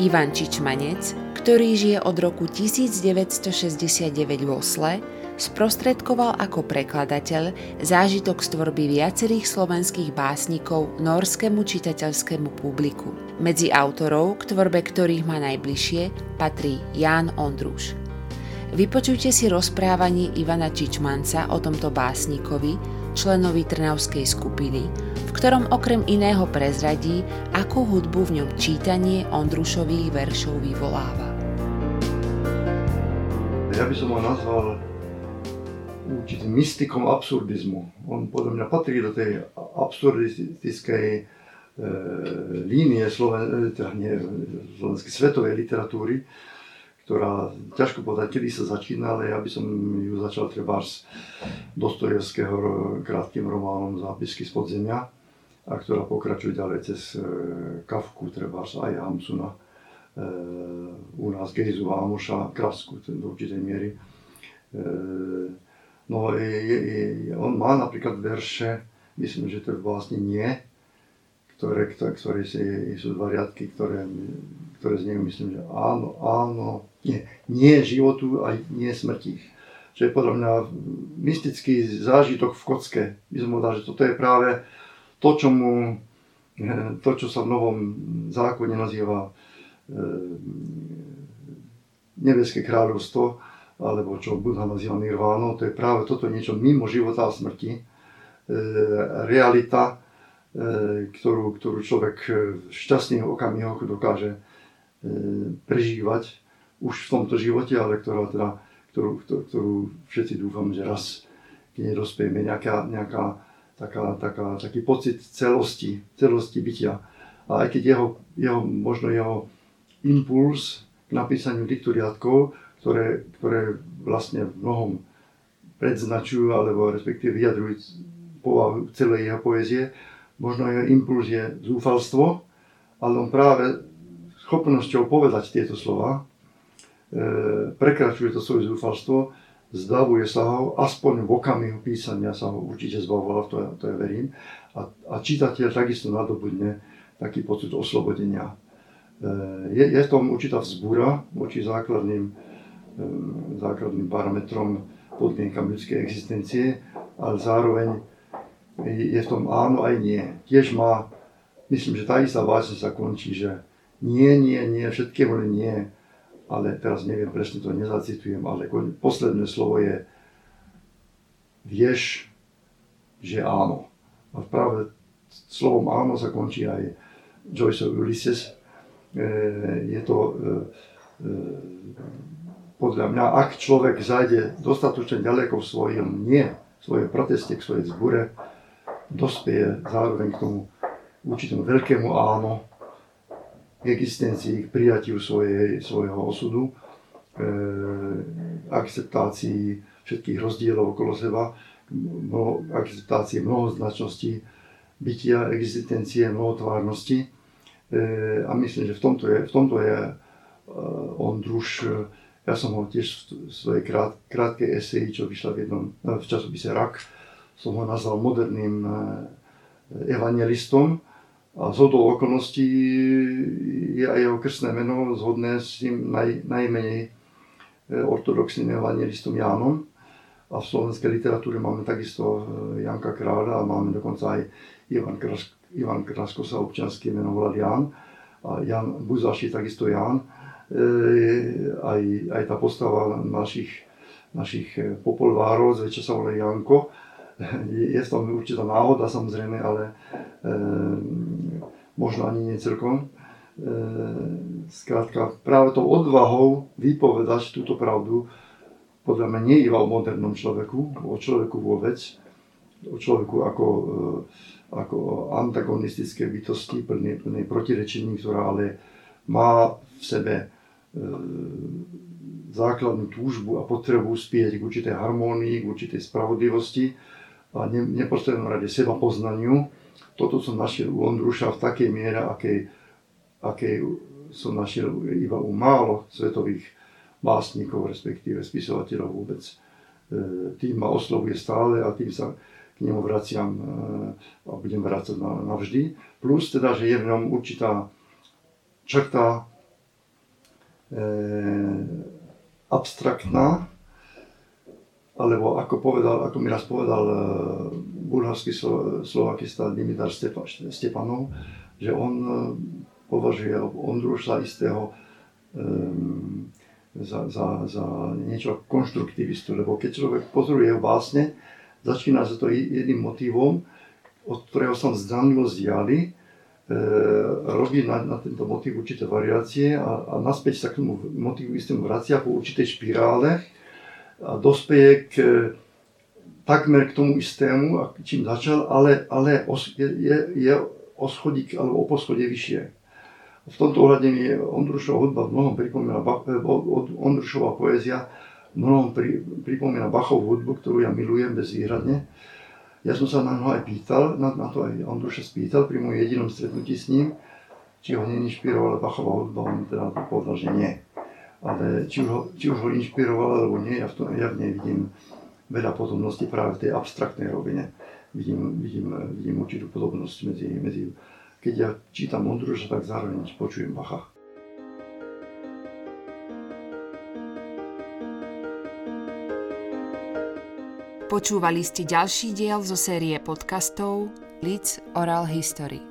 Ivan Čičmanec, ktorý žije od roku 1969 v Osle, sprostredkoval ako prekladateľ zážitok z tvorby viacerých slovenských básnikov norskému čitateľskému publiku. Medzi autorov, k tvorbe ktorých má najbližšie, patrí Ján Ondruš. Vypočujte si rozprávanie Ivana Čičmanca o tomto básnikovi, členovi Trnavskej skupiny, v ktorom okrem iného prezradí, akú hudbu v ňom čítanie Ondrušových veršov vyvoláva. Ja by som ho nazval určitým mystikom absurdizmu. On podľa mňa patrí do tej absurdistickej e, línie Sloven, teda nie, slovenskej svetovej literatúry, ktorá, ťažko povedať, kedy sa začína, ale ja by som ju začal treba z Dostojevského krátkým románom Zápisky z podzemia, a ktorá pokračuje ďalej cez e, Kafku, treba aj Hamsuna, e, u nás Gejzu Vámoša, Krasku do určitej miery. E, no, je, je, on má napríklad verše, myslím, že to je vlastne nie, ktoré, ktoré, ktoré sú dva riadky, ktoré, ktoré znejú, myslím, že áno, áno, nie, nie životu a nie smrti. Čo je podľa mňa mystický zážitok v kocke. By som povedal, že toto je práve to, čo, mu, to, čo sa v novom zákone nazýva e, nebeské kráľovstvo, alebo čo Buddha nazýva nirváno, to je práve toto niečo mimo života a smrti. E, realita, ktorú, ktorú človek v šťastných okamihoch dokáže prežívať už v tomto živote, ale ktorá teda, ktorú, ktorú, všetci dúfame, že raz k nej dospejeme, nejaká, nejaká taká, taká, taký pocit celosti, celosti bytia. A aj keď jeho, jeho, možno jeho impuls k napísaniu týchto riadkov, ktoré, ktoré vlastne v mnohom predznačujú alebo respektíve vyjadrujú povahu celej jeho poezie, možno jeho impuls je zúfalstvo, ale on práve schopnosťou povedať tieto slova prekračuje to svoje zúfalstvo, zbavuje sa ho, aspoň v okamihu písania sa ho určite zbavoval, to ja, to ja verím. A, a čitateľ takisto nadobudne taký pocit oslobodenia. E, je, je tom určitá vzbúra voči základným, e, základným parametrom, podmienkam ľudskej existencie, ale zároveň je v tom áno aj nie. Tiež má, myslím, že tá istá vážne sa končí, že nie, nie, nie, všetkému nie ale teraz neviem presne to nezacitujem, ale posledné slovo je vieš, že áno. A práve slovom áno sa končí aj Joyceov Ulysses. E, je to e, e, podľa mňa, ak človek zajde dostatočne ďaleko v svojom nie, v svojej proteste, k svojej zbure, dospieje zároveň k tomu určitému veľkému áno, existencii, k prijatiu svojej, svojho osudu, e, akceptácii všetkých rozdielov okolo seba, mnoho, akceptácii mnohoznačnosti bytia, existencie, mnohotvárnosti. E, a myslím, že v tomto je, v tomto je e, Ondruš, ja som ho tiež v svojej krát, krátkej eseji, čo vyšla v, jednom, v časopise RAK, som ho nazval moderným e, evangelistom, a z hodou okolností je aj jeho krstné meno zhodné s tým naj, najmenej e, ortodoxným evangelistom Jánom. A v slovenskej literatúre máme takisto e, Janka Kráľa a máme dokonca aj Ivan, Krask, Ivan Krasko sa občianský meno volal Ján. A Jan Buzaš je takisto Ján. E, aj, aj tá postava našich, našich popolvárov, zväčša sa volá Janko je v tom určitá náhoda samozrejme, ale e, možno ani nie celkom. E, skrátka, práve tou odvahou vypovedať túto pravdu, podľa mňa nie iba o modernom človeku, o človeku vôbec, o človeku ako, e, ako antagonistické bytosti, plnej, plnej protirečení, ktorá ale má v sebe e, základnú túžbu a potrebu spieť k určitej harmónii, k určitej spravodlivosti a ne, neposlednom rade seba poznaniu. Toto som našiel u Ondruša v takej miere, akej, akej som našiel iba u málo svetových básnikov, respektíve spisovateľov vôbec. E, tým ma oslovuje stále a tým sa k nemu vraciam e, a budem vrácať navždy. Plus teda, že je v ňom určitá črta abstraktná, alebo ako, povedal, ako mi raz povedal e, bulharský slo, slovakista Dimitar Stepa, Stepanov, že on e, považuje Ondruš za istého um, za, za, za niečo konštruktivistu, lebo keď človek pozoruje básne, začína sa to jedným motivom, od ktorého sa zdanlivo zdiali, e, robí na, na tento motiv určité variácie a, a naspäť sa k tomu motivu istému vracia po určitej špirále a dospeje k takmer k tomu istému, čím začal, ale, ale os, je, je, o schodík alebo o poschodie vyššie. V tomto ohľade mi Ondrušova hudba v mnohom pripomína, eh, Ondrušová poézia v mnohom pri, pripomína Bachovú hudbu, ktorú ja milujem bezvýhradne. Ja som sa na ňo aj pýtal, na, na to aj Ondruša spýtal pri mojom jedinom stretnutí s ním, či ho neinšpirovala Bachová hudba, on teda povedal, že nie. Ale či už ho, či už ho inšpirovala alebo nie, ja v, tom, ja v nej vidím veľa podobností práve v tej abstraktnej rovine. Vidím, vidím, vidím určitú podobnosť medzi, medzi keď ja čítam Ondruša, tak zároveň počujem Bacha. Počúvali ste ďalší diel zo série podcastov Leeds Oral History.